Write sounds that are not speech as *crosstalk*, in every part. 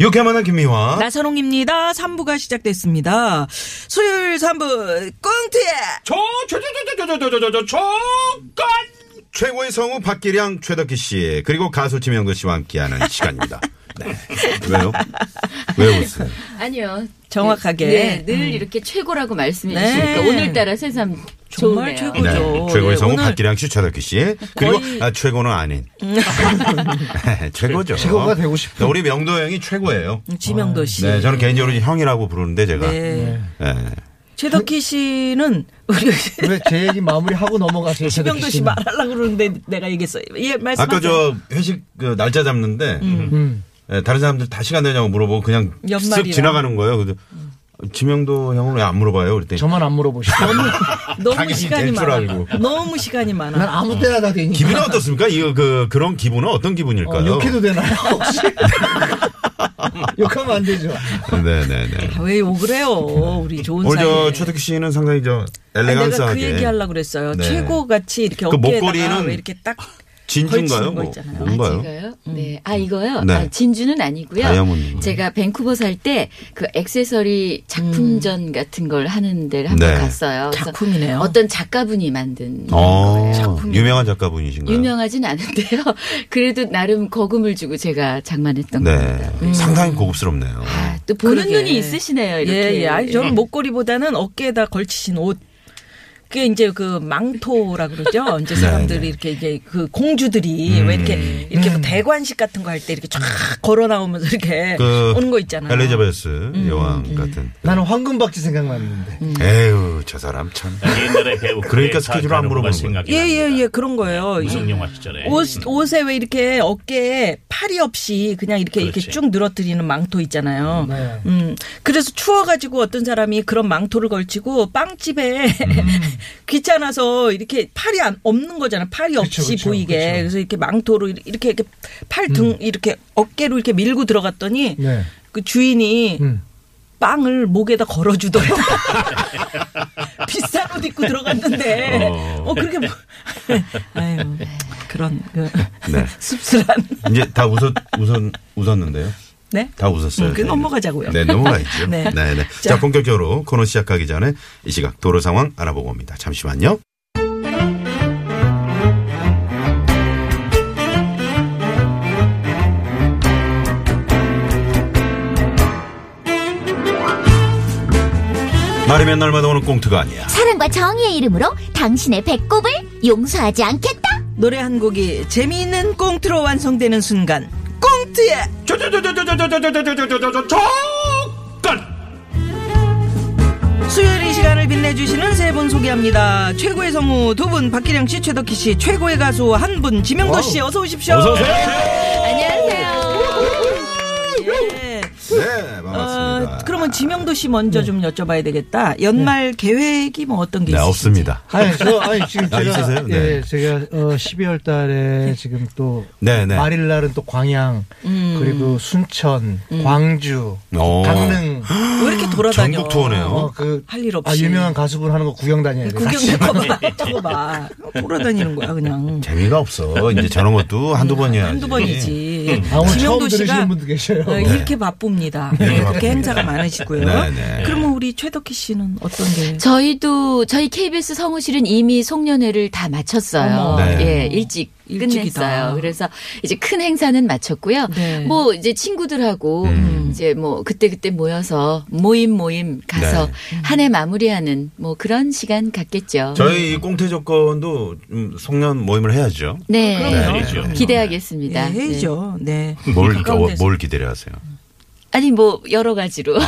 유쾌만한 김미화. 나선홍입니다 3부가 시작됐습니다 수요일 3부 꽁트에 저, 저, 저, 저, 저, 저, 저, 저, 저, 저, 조건! 최고의 성우 박기량, 최덕기 씨, 그리고 가수 지명도 씨와 함께하는 시간입니다. 네. 왜요? 왜 웃어요? 아니요. 정확하게. 네, 늘 음. 이렇게 최고라고 말씀해 네. 주시니까 오늘따라 새삼 정말 좋네요. 최고. 네. 최고의 예, 성우 오늘- 박기량 씨, 최덕기 씨. 그리고 거의- 음. 아, 최고는 아닌. *laughs* 최고죠. 최고가 되고 싶은. 우리 명도 형이 최고예요. 지명도 씨 네, 저는 개인적으로 형이라고 부르는데 제가. 네. 네. 최덕희 씨는 우리 왜제 얘기 마무리하고 넘어가세요, 지명도 최덕희 씨. 말하려고 그러는데 내가 얘기했어요 예 말씀하세요 아까 저 회식 그 날짜 잡는데 음. 예, 다른 사람들 다 시간 되냐고 물어보고 그냥 쓱. 지나가는 거예요. 그래서 지명도 형은 왜 안 물어봐요? 그랬더니 저만 안 물어보시고. *laughs* 너무 당연히 시간이 될줄 많아 알고. 너무 시간이 난 많아 아무 때나 다 되니까. 기분이 어떻습니까? 이거 그 그런 기분은 어떤 기분일까요? 어, 욕해도 되나요, 혹시? *laughs* 욕하면 안 되죠. 네네네. 아, 왜 욕을 해요 우리 좋은 오늘 저 사이에 최덕기 씨는 상당히 저 아니, 내가 그 엘레강스하게 얘기하려고 그랬어요 네. 최고 같이 이렇게 그 어깨에다가 목걸이는 왜 이렇게 딱 진주인가요? 뭐. 뭔가요? 아, 제가요? 네. 아, 이거요? 네. 아, 진주는 아니고요. 다이아몬드. 제가 밴쿠버 살 때 그 액세서리 작품전 같은 걸 하는 데를 한번 네. 갔어요. 작품이네요. 어떤 작가분이 만든 어, 거예요. 유명한 작가분이신가요? 유명하진 않은데요. *laughs* 그래도 나름 거금을 주고 제가 장만했던 네. 겁니다. 상당히 고급스럽네요. 아, 또 보는 그러게. 눈이 있으시네요. 이렇게. 예, 예. 아니, 저는 목걸이보다는 어깨에다 걸치신 옷. 그게 이제 그 망토라 그러죠. *laughs* 이제 사람들이 네, 네. 이렇게 이게 그 공주들이 음. 왜 이렇게 이렇게 뭐 대관식 같은 거 할 때 이렇게 쫙 걸어 나오면서 이렇게 그 오는 거 있잖아요. 엘리자베스 음, 여왕 같은. 나는 황금박쥐 생각났는데. 에휴, 저 사람 참. 옛날에 배우 그러니까 스케줄 안 물어보는 생각이 예, 예. 예, 그런 거예요. 무슨 영화 시절에 옷, 옷에 왜 이렇게 어깨에 팔이 없이 그냥 이렇게 이렇게 그렇지. 쭉 늘어뜨리는 망토 있잖아요. 네. 음. 그래서 추워가지고 어떤 사람이 그런 망토를 걸치고 빵집에 *laughs* 귀찮아서 이렇게 팔이 안, 없는 거잖아. 팔이 없이 그쵸, 그쵸, 보이게. 그쵸. 그래서 이렇게 망토로 이렇게 이렇게 팔등 이렇게 어깨로 이렇게 밀고 들어갔더니 네. 그 주인이 음. 빵을 목에다 걸어주더라고. *laughs* 비싼 옷 입고 들어갔는데, 어. 어, 그렇게 뭐, *laughs* 아유, 그런, 그, 네. *laughs* 씁쓸한. 이제 다 웃었, 웃었, 웃었는데요. 네? 다 웃었어요. 음, 그 넘어가자고요. 네, 넘어가야죠. *laughs* 네. 네. 네, 자. 자, 본격적으로 코너 시작하기 전에 이 시각 도로 상황 알아보고 옵니다. 잠시만요. 말이면 날마다 오는 꽁트가 아니야. 사랑과 정의의 이름으로 당신의 배꼽을 용서하지 않겠다. 노래 한 곡이 재미있는 꽁트로 완성되는 순간, 꽁트의 저저저저저저저저저저저저저 조건 수요일 이 시간을 빛내주시는 세분 소개합니다. 최고의 성우 두 분, 박기량 씨, 최덕희 씨, 최고의 가수 한 분, 지명도 씨, 어서 오십시오. 어서 오세요. 안녕하세요. 예. 네, 어, 그러면 지명도 씨 먼저 좀 여쭤봐야 되겠다. 연말 계획이 뭐 어떤 게 네, 있으신지. 없습니다. 아니, 저, 아니, *laughs* 지금 아, 제가. 있으세요? 네. 예, 제가, 어, 12월 달에 지금 또. 네, 네. 말일 날은 또 광양, 음. 그리고 순천, 광주, 오. 강릉. 왜 이렇게 돌아다녀? 전국 투어네요. 어, 그. 할일 아, 없이. 유명한 가수분 하는 거 구경 다녀야 돼. 구경 저거 봐. *laughs* 저거 봐. 돌아다니는 거야, 그냥. 재미가 없어. 이제 저런 것도 한두 번이야지. 한두 번이지. 아, 오늘 처음 지명도 들으시는 씨가 분도 계셔요. 어, 이렇게 바쁩니다. 네, 그렇게 행사가 많으시고요. 네, 네. 그러면 우리 최덕희 씨는 어떤 게? 저희도 저희 KBS 성우실은 이미 송년회를 다 마쳤어요. 네. 예, 일찍 일찍이다. 끝냈어요. 그래서 이제 큰 행사는 마쳤고요. 네. 뭐 이제 친구들하고 음. 이제 뭐 그때 그때 모여서 모임 모임 가서 네. 한해 마무리하는 뭐 그런 시간 갖겠죠. 저희 이 꽁태 조건도 좀 송년 모임을 해야죠. 네. 해야죠. 기대하겠습니다. 예, 해야죠. 네. 뭘, 가까운 어. 뭘 기대를 하세요? 아니 뭐 여러 가지로.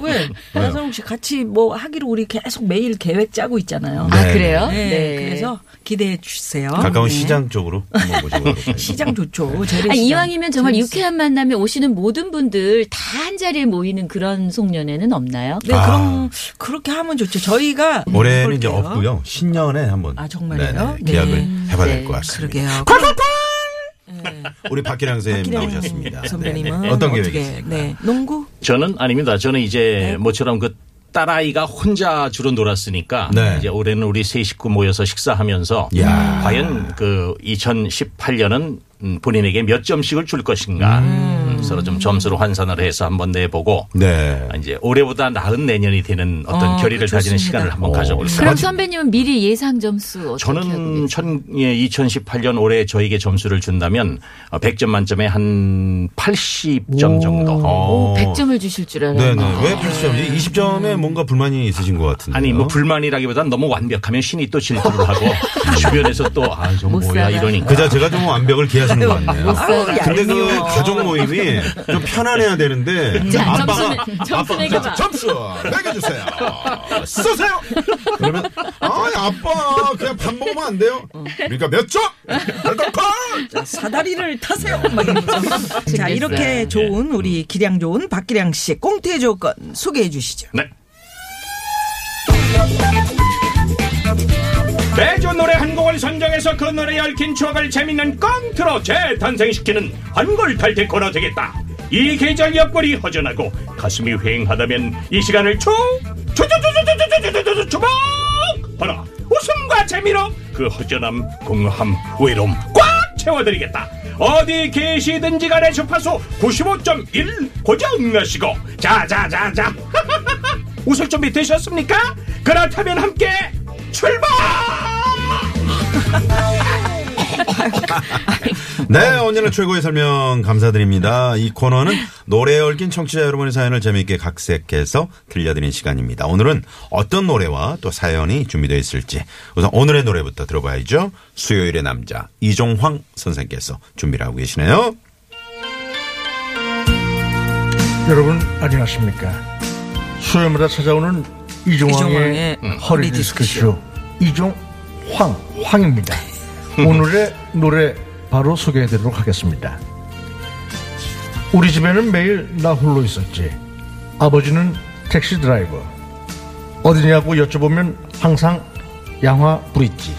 왜? 나선홍 씨 같이 뭐 하기로 우리 계속 매일 계획 짜고 있잖아요. 아 네. 그래요? 네, 그래서 기대해 주세요. 가까운 시장 쪽으로 한번 모셔보도록. *laughs* 시장 좋죠. 재래시장. 아, 이왕이면 정말 재래시장. 유쾌한 만남에 오시는 모든 분들 다 한 자리에 모이는 그런 송년회는 없나요? 네, 아. 그럼 그렇게 하면 좋죠. 저희가 올해는 이제 해볼게요. 없고요. 신년에 한번 아, 정말요? 네네, 네. 계약을 해봐야 네, 될것 같습니다. 그러게요. 그럼 우리 박기량 선생님 박기량 나오셨습니다. 선배님은 네. 어떤 계획이 있습니까? 네, 농구 저는 아닙니다. 저는 이제 모처럼 그 딸아이가 혼자 주로 놀았으니까 네. 이제 올해는 우리 세 식구 모여서 식사하면서 야. 과연 그 2018년은 음, 본인에게 몇 점씩을 줄 것인가 음, 서로 좀 점수를 환산을 해서 한번 내보고 네. 아, 이제 올해보다 나은 내년이 되는 어떤 어, 결의를 그 가지는 좋습니다. 시간을 한번 어. 가져볼까요? 그럼 선배님은 미리 예상 점수 저는? 천, 예, 2018년 올해 저에게 점수를 준다면 어, 100점 만점에 한 80점 정도. 어. 오, 100점을 주실 줄 알았는데. 네네. 왜 80점이지? 20점에 뭔가 불만이 있으신 것 같은데. 아니 뭐 불만이라기보단 너무 완벽하면 신이 또 질투를 *laughs* 하고 주변에서 또 아좀못 뭐야. 이러니까 그자 제가 좀 완벽을 *laughs* 기하시는 것 같네요. 근데 그 가족 모임이 좀 편안해야 되는데 자, 아빠가 점수 아빠가 매겨봐. 점수 매겨주세요. 쏘세요. 그러면 아니 아빠 그냥 밥 먹으면 안 돼요. 그러니까 몇 점? 별거 콜. 사다리를 타세요. 막. 자. 이렇게 좋은 우리 기량 좋은 박기량 씨 꽁트의 조건 소개해 주시죠. 네. 매주 노래 한 곡을 선정해서 그 노래에 얽힌 추억을 재밌는 꽁트로 재탄생시키는 한골 탈퇴 코너 되겠다. 이 계절 옆구리 허전하고 가슴이 휑하다면 이 시간을 쭉 주주주주주주주주주 주먹 하나 웃음과 재미로 그 허전함, 공허함, 외로움 꽉 채워드리겠다. 어디 계시든지 간에 주파수 95.1 고정하시고 자자자자 *laughs* 웃을 준비 되셨습니까? 그렇다면 함께 출발! 네, 언제나 최고의 설명 감사드립니다. 이 코너는 노래에 얽힌 청취자 여러분의 사연을 재미있게 각색해서 들려드리는 시간입니다. 오늘은 어떤 노래와 또 사연이 준비되어 있을지 우선 오늘의 노래부터 들어봐야죠. 수요일의 남자 이종황 선생께서 준비를 하고 계시네요. 여러분 안녕하십니까 수요일마다 찾아오는 이종황의 이종황의 허리 디스크쇼. 이종황 황입니다. *laughs* 오늘의 노래 바로 소개해드리도록 하겠습니다. 우리 집에는 매일 나 홀로 있었지. 아버지는 택시 드라이버. 어디냐고 여쭤보면 항상 양화 브릿지.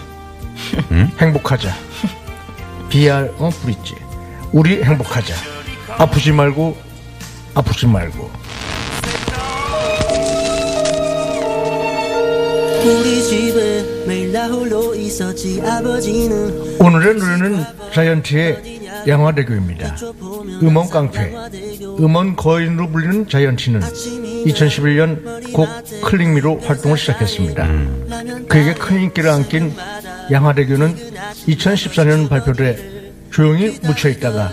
행복하자. BR 어 브릿지. 우리 행복하자. 아프지 말고 아프지 말고 오늘의 노래는 자이언티의 양화대교입니다. 음원 깡패, 음원 거인으로 불리는 자이언티는 2011년 곡 클릭미로 활동을 시작했습니다. 그에게 큰 인기를 안긴 양화대교는 2014년 발표돼 조용히 묻혀있다가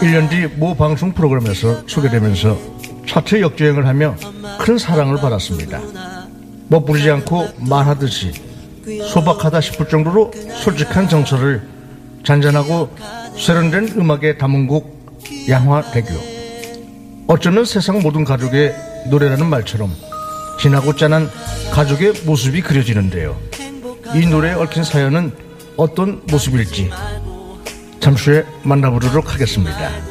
1년 뒤 모 방송 프로그램에서 소개되면서 차트 역주행을 하며 큰 사랑을 받았습니다. 멋부리지 않고 말하듯이 소박하다 싶을 정도로 솔직한 정서를 잔잔하고 세련된 음악에 담은 곡 양화대교. 어쩌면 세상 모든 가족의 노래라는 말처럼 진하고 짠한 가족의 모습이 그려지는데요. 이 노래에 얽힌 사연은 어떤 모습일지 잠시 후에 만나보도록 하겠습니다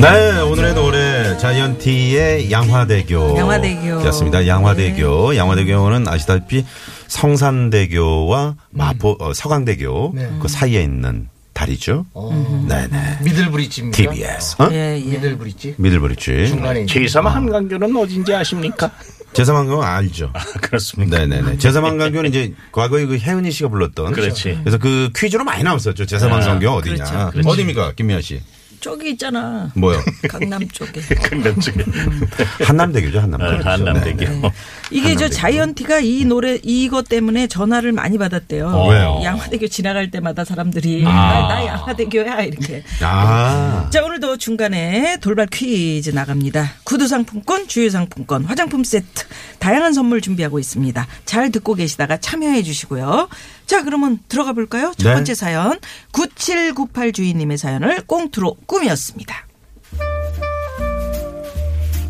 네, 오늘의 노래 자이언티의 양화대교. 양화대교. 였습니다. 양화대교. 양화대교는 아시다시피 성산대교와 마포 어, 서강대교 네. 그 사이에 있는 다리죠. 네네. 미들브릿지입니다 TBS. 어? 예, 예. 미들브릿지 미들브릿지. 중간에 있는 제3 한강교는 어딘지 아십니까? 제사만경은 알죠. 그렇습니까? 네네네. 제사만강교는 이제 과거에 그 혜은이 씨가 불렀던. 그렇지. 그래서 그 퀴즈로 많이 나왔었죠. 제사만강교 어디냐. 그렇죠. 그렇지. 어디입니까, 김미아 씨? 저기 있잖아. 뭐요? *laughs* 강남 쪽에. *laughs* 강남 쪽에. 한남대교죠, 한남대교. 어, 한남대교. 네. 이게 저 한남대교. 자이언티가 이 노래 이것 때문에 전화를 많이 받았대요. 어, 왜요? 양화대교 지나갈 때마다 사람들이 나, 나 양화대교야 이렇게. 아. 자 오늘도 중간에 돌발 퀴즈 나갑니다. 구두 상품권, 주유 상품권, 화장품 세트 다양한 선물 준비하고 있습니다. 잘 듣고 계시다가 참여해 주시고요. 자 그러면 들어가 볼까요? 첫 네. 번째 사연 9798 주인님의 사연을 꽁트로 꾸몄습니다.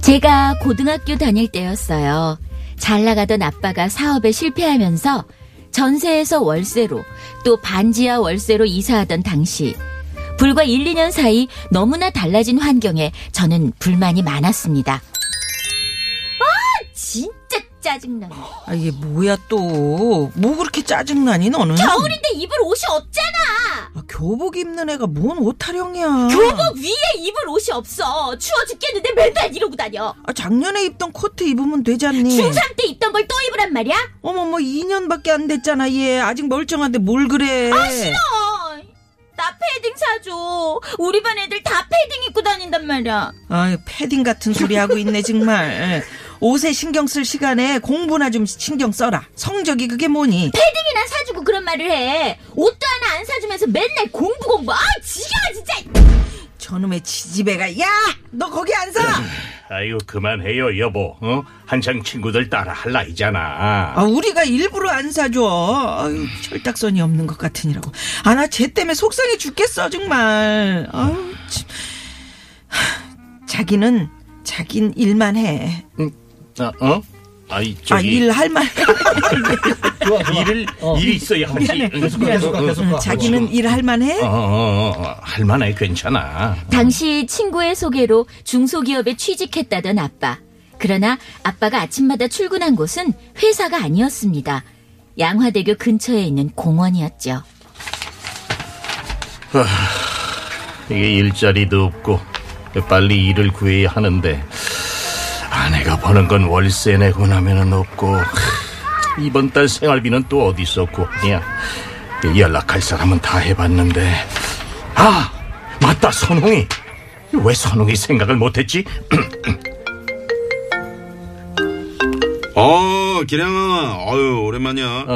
제가 고등학교 다닐 때였어요. 잘 나가던 아빠가 사업에 실패하면서 전세에서 월세로 또 반지하 월세로 이사하던 당시 불과 1, 2년 사이 너무나 달라진 환경에 저는 불만이 많았습니다. 아, 짜증나네. 아, 이게 뭐야 또. 뭐 그렇게 짜증나니 너는? 겨울인데 입을 옷이 없잖아. 아, 교복 입는 애가 뭔 옷타령이야. 교복 위에 입을 옷이 없어. 추워 죽겠는데 맨날 이러고 다녀. 아, 작년에 입던 코트 입으면 되잖니. 중3 때 입던 걸 또 입으란 말이야? 어머 뭐 2년밖에 안 됐잖아 얘 아직 멀쩡한데 뭘 그래 아 싫어. 나 패딩 사줘. 우리 반 애들 다 패딩 입고 다닌단 말이야. 아유 패딩 같은 소리 하고 있네 정말 옷에 신경 쓸 시간에 공부나 좀 신경 써라 성적이 그게 뭐니 패딩이나 사주고 그런 말을 해. 옷도 하나 안 사주면서 맨날 공부 공부. 아 지겨워 진짜. 저놈의 지지배가 야 너 거기 안 서! 아이고 그만해요 여보. 어? 한창 친구들 따라 할 나이잖아. 아 우리가 일부러 안 사줘 아유 철딱선이 없는 것 같으니라고 아 나 쟤 때문에 속상해 죽겠어 정말 아유 참. 하, 자기는 자긴 일만 해 어? 어? 아이 아, 저기 일할 말. 일을 일이 있어야 하지. 미안해. 계속 미안해. 계속 계속. 응, 자기는 일할 만해? 어, 어, 어, 할만해 괜찮아. 당시 친구의 소개로 중소기업에 취직했다던 아빠. 그러나 아빠가 아침마다 출근한 곳은 회사가 아니었습니다. 양화대교 근처에 있는 공원이었죠. 이게 일자리도 없고 빨리 일을 구해야 하는데 아내가 버는 건 월세 내고 나면은 없고 이번 달 생활비는 또 어디 있었고 야 연락할 사람은 다 해봤는데 아 맞다 선홍이 왜 선홍이 생각을 못했지? *clears throat* 어, 기량아. 어유 오랜만이야.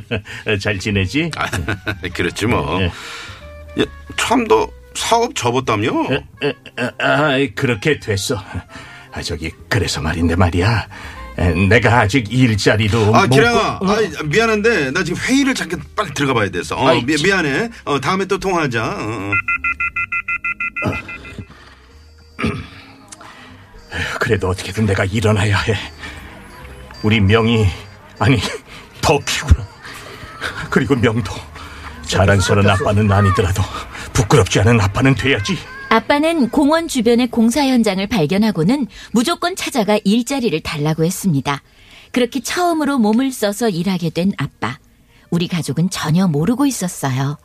*laughs* 잘 지내지? *laughs* 그렇지 뭐. 예. 야, 참너 사업 접었다며? 아, 그렇게 됐어. 아, 저기, 그래서 말인데 말이야. 에, 내가 아직 일자리도. 아, 못 기량아. 구- 어, 아, 미안한데 나 지금 회의를 잠깐 빨리 들어가 봐야 돼서. 어, 아이, 미, 참. 미안해. 어, 다음에 또 통화하자. 어, 어. *clears throat* 그래도 어떻게든 내가 일어나야 해. 우리 명이, 아니, 덕희구나. 그리고 명도. 자랑스러운 아빠는 아니더라도 부끄럽지 않은 아빠는 돼야지. 아빠는 공원 주변의 공사 현장을 발견하고는 무조건 찾아가 일자리를 달라고 했습니다. 그렇게 처음으로 몸을 써서 일하게 된 아빠. 우리 가족은 전혀 모르고 있었어요.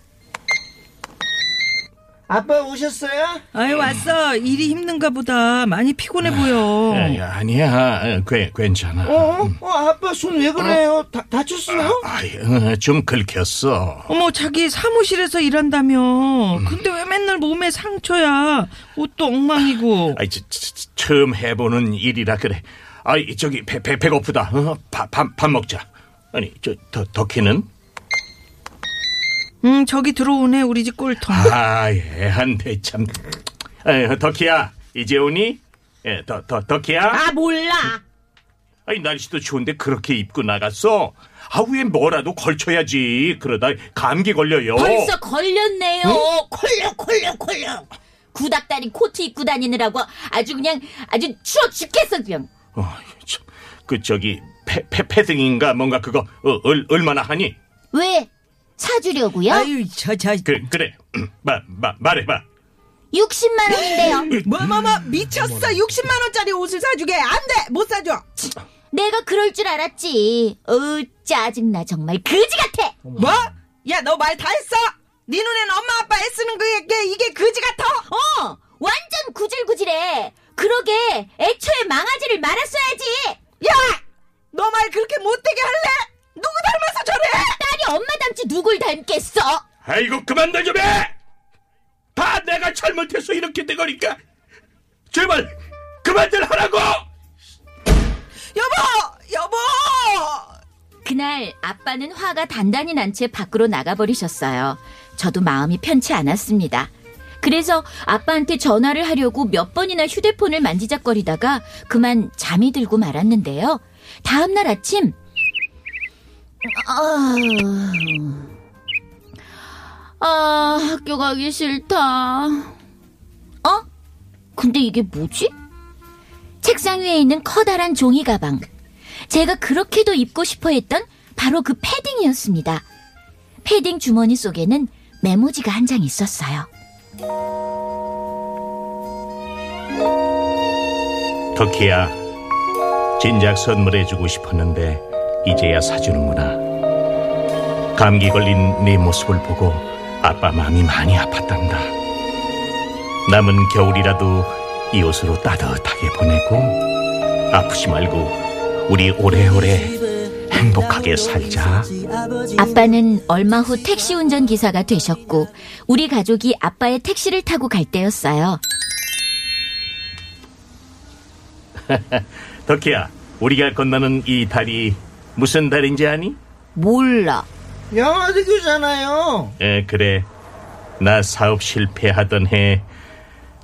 아빠 오셨어요? 아유 왔어. 일이 힘든가 보다. 많이 피곤해 보여. 에, 아니야, 괜, 괜찮아. 어? 어 아빠 손 왜 그래요? 다, 다쳤어요? 아이, 어, 좀 긁혔어. 어머 자기 사무실에서 일한다며. 근데 왜 맨날 몸에 상처야. 옷도 엉망이고. 아이, 저, 저, 저, 처음 해보는 일이라 그래. 아이, 저기, 배, 배, 배고프다. 어? 밥, 밥, 밥 먹자. 아니, 저, 더, 덕희는? 응 저기 들어오네 우리 집 꼴통. 아, 애한테 참. 에, 덕희야, 이제 오니? 예, 더, 더, 덕희야? 아, 몰라. 아니, 날씨도 추운데 그렇게 입고 나갔어? 아, 위에 뭐라도 걸쳐야지. 그러다 감기 걸려요. 벌써 걸렸네요. 콜려, 콜려, 콜려. 구닥다리 코트 입고 다니느라고 아주 그냥 아주 추워 죽겠어, 그냥. 어, 참, 그, 저기, 패, 패, 패딩인가 뭔가 그거, 어, 얼, 얼마나 하니? 왜? 사주려고요? 아유 저 저 그, 그래. *clears throat* 마, 마, 말해봐. 60만 원인데요. 뭐뭐뭐 *laughs* 미쳤어. 60만 원짜리 옷을 사주게 안 돼. 못 사줘. 내가 그럴 줄 알았지. 어, 짜증나 정말 그지 같아. 뭐? 야 너 말 다 했어? 네 눈엔 엄마 아빠 애쓰는 그게 이게 그지 같아? 어, 완전 구질구질해. 그러게 애초에 망아지를 말았어야지. 야! 너 말 그렇게 못되게 할래? 누구 닮아서 저래? 엄마 닮지 누굴 닮겠어? 아이고, 그만들 좀 해! 다 내가 잘못해서 이렇게 되거니까. 제발, 그만들 하라고! 여보! 여보! 그날 아빠는 화가 단단히 난 채 밖으로 나가버리셨어요. 저도 마음이 편치 않았습니다. 그래서 아빠한테 전화를 하려고 몇 번이나 휴대폰을 만지작거리다가 그만 잠이 들고 말았는데요. 다음날 아침, 아, 아, 학교 가기 싫다. 어? 근데 이게 뭐지? 자, 책상 위에 있는 커다란 종이 가방. 제가 그렇게도 입고 싶어 했던 바로 그 패딩이었습니다. 패딩 주머니 속에는 메모지가 한 장 있었어요. 터키야, 진작 선물해주고 싶었는데 이제야 사주는구나. 감기 걸린 네 모습을 보고 아빠 마음이 많이 아팠단다. 남은 겨울이라도 이 옷으로 따뜻하게 보내고 아프지 말고 우리 오래오래 행복하게 살자. 아빠는 얼마 후 택시 운전 기사가 되셨고 우리 가족이 아빠의 택시를 타고 갈 때였어요. *laughs* 터키야, 우리가 건너는 이 다리 무슨 다리인지 아니? 몰라. 양화대교잖아요. 에, 그래. 나 사업 실패하던 해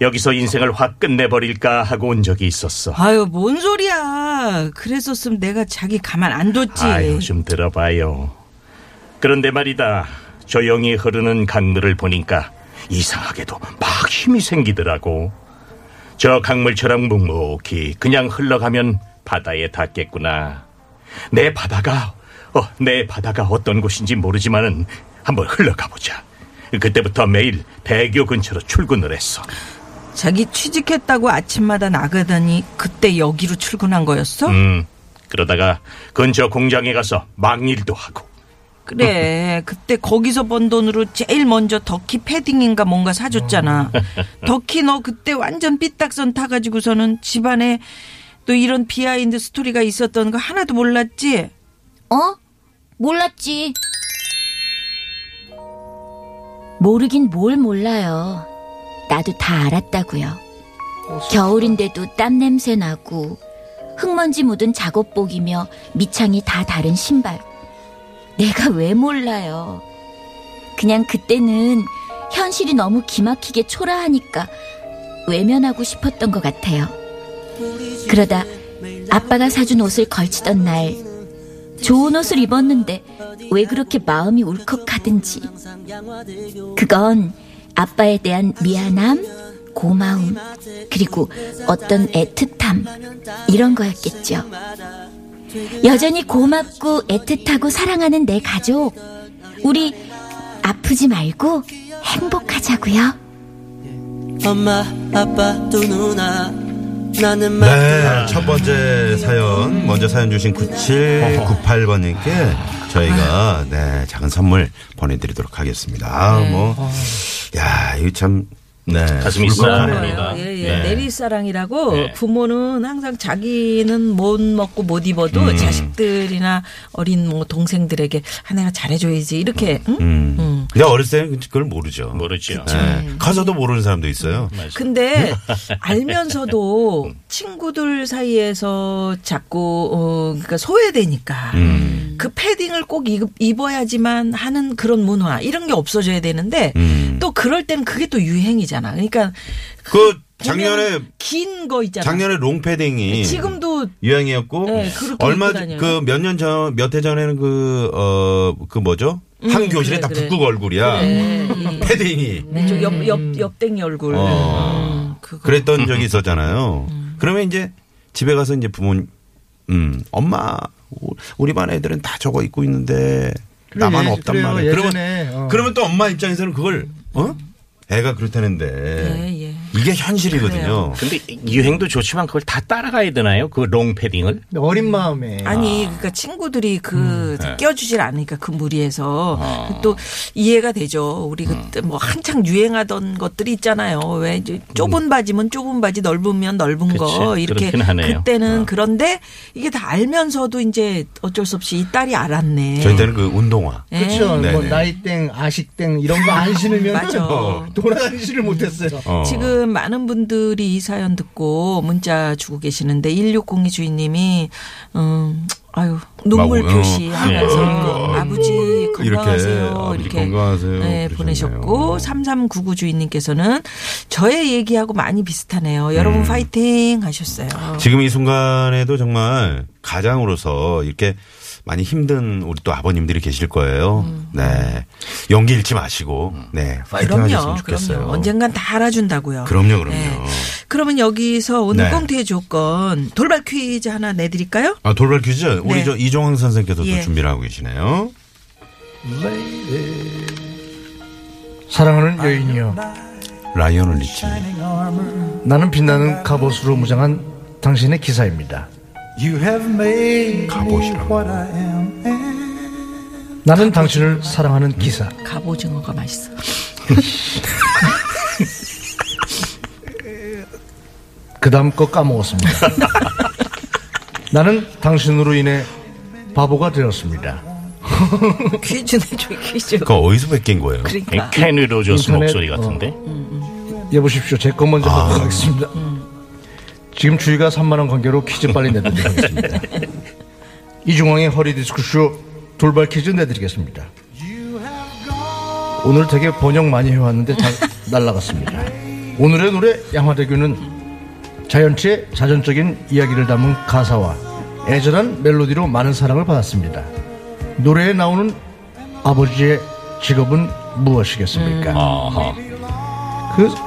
여기서 인생을 확 끝내버릴까 하고 온 적이 있었어. 아유 뭔 소리야. 그랬었으면 내가 자기 가만 안 뒀지. 아유, 좀 들어봐요. 그런데 말이다. 조용히 흐르는 강물을 보니까 이상하게도 막 힘이 생기더라고. 저 강물처럼 묵묵히 그냥 흘러가면 바다에 닿겠구나. 내 바다가, 어, 내 바다가 어떤 곳인지 모르지만은 한번 흘러가 보자. 그때부터 매일 대교 근처로 출근을 했어. 자기 취직했다고 아침마다 나가더니 그때 여기로 출근한 거였어? 음, 그러다가 근처 공장에 가서 막일도 하고. 그래. *laughs* 그때 거기서 번 돈으로 제일 먼저 덕키 패딩인가 뭔가 사줬잖아. *laughs* 덕키 너 그때 완전 삐딱선 타가지고서는 집안에 또 이런 behind story가 있었던 거 하나도 몰랐지? 어? 몰랐지. 모르긴 뭘 몰라요. 나도 다 알았다고요. 겨울인데도 땀 냄새 나고 흙먼지 묻은 작업복이며 밑창이 다 다른 신발. 내가 왜 몰라요. 그냥 그때는 현실이 너무 기막히게 초라하니까 외면하고 싶었던 것 같아요. 그러다 아빠가 사준 옷을 걸치던 날 좋은 옷을 입었는데 왜 그렇게 마음이 울컥하든지 그건 아빠에 대한 미안함, 고마움, 그리고 어떤 애틋함 이런 거였겠죠. 여전히 고맙고 애틋하고 사랑하는 내 가족 우리 아프지 말고 행복하자고요. 엄마 아빠 두 누나 나는 네, 첫 번째 사연. 먼저 사연 주신 9798번님께 저희가 네 작은 선물 보내드리도록 하겠습니다. 아, 뭐, 야 이거 참 네. 가슴이. 씁니다. 예, 예. 네. 내리사랑이라고 네. 부모는 항상 자기는 못 먹고 못 입어도 음. 자식들이나 어린 뭐 동생들에게 아 내가 잘해줘야지 이렇게 응? 음. 음. 근데 어렸을 때는 그걸 모르죠. 모르죠. 네. 커서도 모르는 사람도 있어요. 근데 *laughs* 알면서도 친구들 사이에서 자꾸 어 그러니까 소외되니까 음. 그 패딩을 꼭 입, 입어야지만 하는 그런 문화 이런 게 없어져야 되는데 음. 또 그럴 때는 그게 또 유행이잖아. 그러니까 그 작년에 긴 거 있잖아. 작년에 롱패딩이 지금도 유행이었고 네, 얼마. 그 몇 년 전 몇 해 전에는 그어그 뭐죠 한 음, 교실에 그래, 딱 그래. 북극 얼굴이야 그래. 이 패딩이 왼쪽 옆, 옆, 옆댕이 얼굴. 어. 음. 그랬던 적이 있었잖아요. 그러면 이제 집에 가서 이제 부모님 음 엄마 우- 우리 반 애들은 다 저거 입고 있는데 그래, 나만 예- 없단 그래요. 말이야. 예전에, 그러면 어. 그러면 또 엄마 입장에서는 그걸 어 애가 그렇다는데 예, 예. 이게 현실이거든요. 근데 유행도 좋지만 그걸 다 따라가야 되나요? 그 롱패딩을? 어린 마음에. 아니, 그러니까 친구들이 그 네. 껴주질 않으니까 그 무리해서 아. 또 이해가 되죠. 우리 음. 그때 뭐 한창 유행하던 것들이 있잖아요. 왜 이제 좁은 바지면 좁은 바지, 넓으면 넓은 거 음. 그치. 이렇게 그렇긴 하네요. 그때는 어. 그런데 이게 다 알면서도 이제 어쩔 수 없이 이 딸이 알았네. 저희 때는 그 운동화. 예. 그렇죠. 뭐. 나이땡, 아식땡 이런 거 안 *laughs* 신으면 맞아. *laughs* 돌아다니지를 못했어요. 어. 지금 많은 분들이 이 사연 듣고 문자 주고 계시는데 1602 주인님이 음 아유 눈물 막, 어. 표시하면서 네. 아버지 건강하세요 아버지 이렇게 건강하세요. 네. 보내셨고 3399 주인님께서는 저의 얘기하고 많이 비슷하네요. 여러분 음. 파이팅 하셨어요. 지금 이 순간에도 정말 가장으로서 이렇게 많이 힘든 우리 또 아버님들이 계실 거예요. 네. 용기 잃지 마시고, 네. 파이팅 하셨으면 그럼요. 좋겠어요. 그럼요. 언젠간 다 알아준다고요. 그럼요, 그럼요. 그러면 여기서 오늘 네. 꽁트의 조건 돌발 퀴즈 하나 내드릴까요? 아, 돌발 퀴즈. 우리 네. 저 이종황 선생께서 예. 또 준비를 하고 계시네요. 사랑하는 여인이여 라이언을 리치. 나는 빛나는 갑옷으로 무장한 당신의 기사입니다 가보시라고. 나는 당신을 사랑하는 기사 갑오징어가 맛있어. *laughs* 그 다음 거 까먹었습니다 *laughs* 나는 당신으로 인해 바보가 되었습니다 *laughs* 퀴즈 내줘 퀴즈. 그거 어디서 뺏긴 거예요? 그러니까. 케니 로저스 목소리 같은데. 여보십시오 제 거 먼저 아. 받도록 하겠습니다 지금 주의가 3만 원 관계로 퀴즈 빨리 내드리도록 하겠습니다. *laughs* 이중왕의 허리 디스크쇼 돌발 퀴즈 내드리겠습니다. 오늘 되게 번역 많이 해왔는데 다 *laughs* 날라갔습니다. 오늘의 노래 양화대교는 자연치의 자전적인 이야기를 담은 가사와 애절한 멜로디로 많은 사랑을 받았습니다. 노래에 나오는 아버지의 직업은 무엇이겠습니까? 아하. 그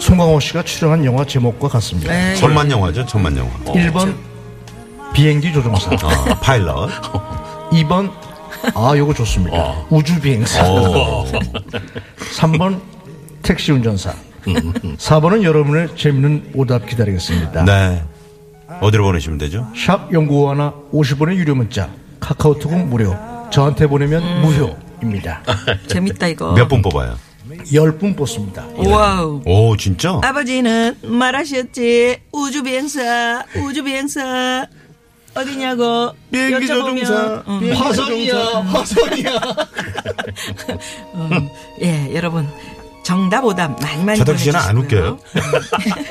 송강호 씨가 출연한 영화 제목과 같습니다. 네. 천만 영화죠, 천만 영화. 1번 비행기 조종사, 아, 파일럿. *laughs* 2번 아 요거 좋습니다. 우주 비행사. *laughs* 오. 3번 택시 운전사. 4번은 여러분의 재밌는 오답 기다리겠습니다. 네. 어디로 보내시면 되죠? 샵 연구원 하나 50원의 유료 문자 카카오톡은 무료 저한테 보내면 무효입니다. *laughs* 재밌다 이거. 몇 분 뽑아요? 10분 뽑습니다. Wow. 오, 진짜? 아버지는 말하셨지 우주 비행사 우주 비행사 어디냐고 비행기 조종사. 음, 화성이야 화성이야. *laughs* 예 여러분 정답 오답 많이 많이 저덕 씨는 안. 웃겨요?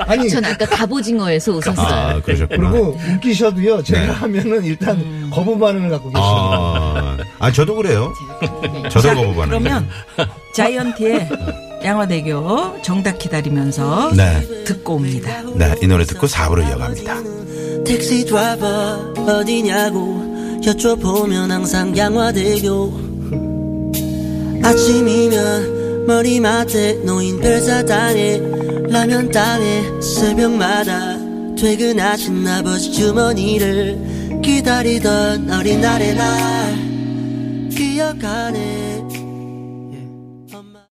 아니 전 아까 갑오징어에서 웃었어요. 아, 그러셨구나. 그리고 웃기셔도요 제가 네. 하면은 일단 거부 반응을 갖고 계시요 아, 아, 저도 그래요. 저도 자, 거부 반응. 그러면 자이언티의 양화대교 정답 기다리면서 네. 듣고 옵니다. 네, 이 노래 듣고 4부로 이어갑니다. 택시 드라이버 어디냐고 여쭤보면 항상 양화대교 아침이면 머리맡에 놓인 별사탕에 라면 땅에 새벽마다 퇴근하신 아버지 주머니를 기다리던 어린 날의 날 기억하네